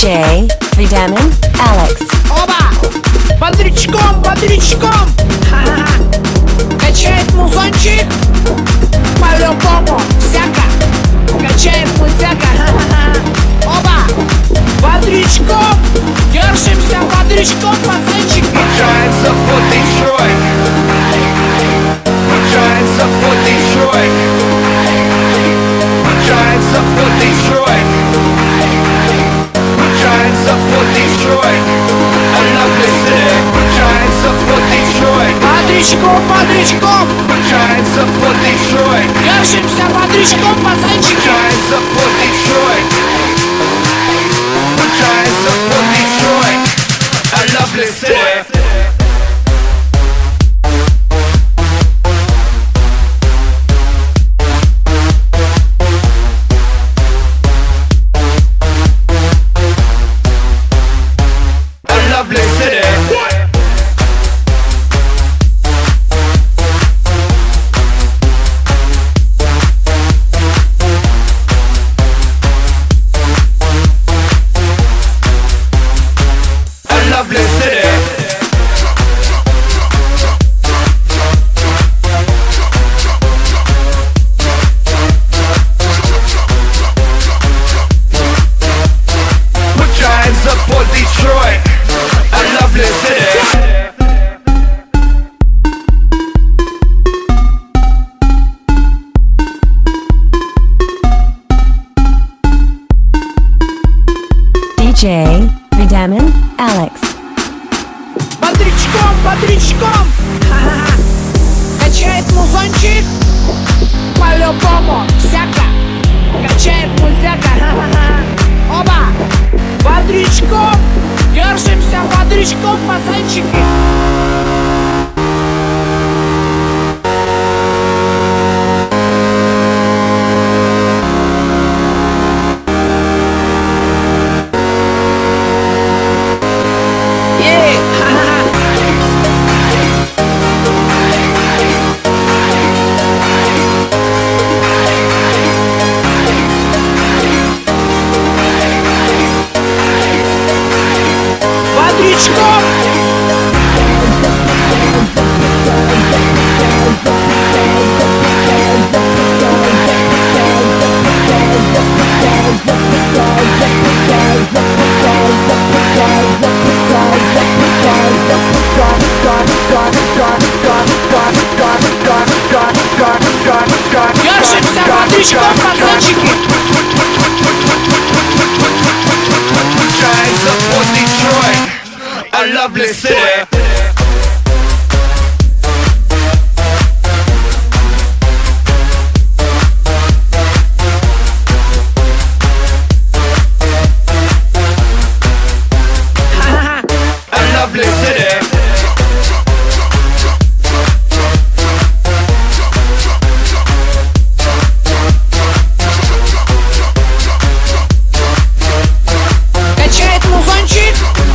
DJ Vitamin Alex. Oba! Patričkom, Patričkom! рычагом Качается под Детройт Ежимся под рычагом, пацанчики Качается под Simon, Alex. Drives up for Detroit. A lovely city. 算清。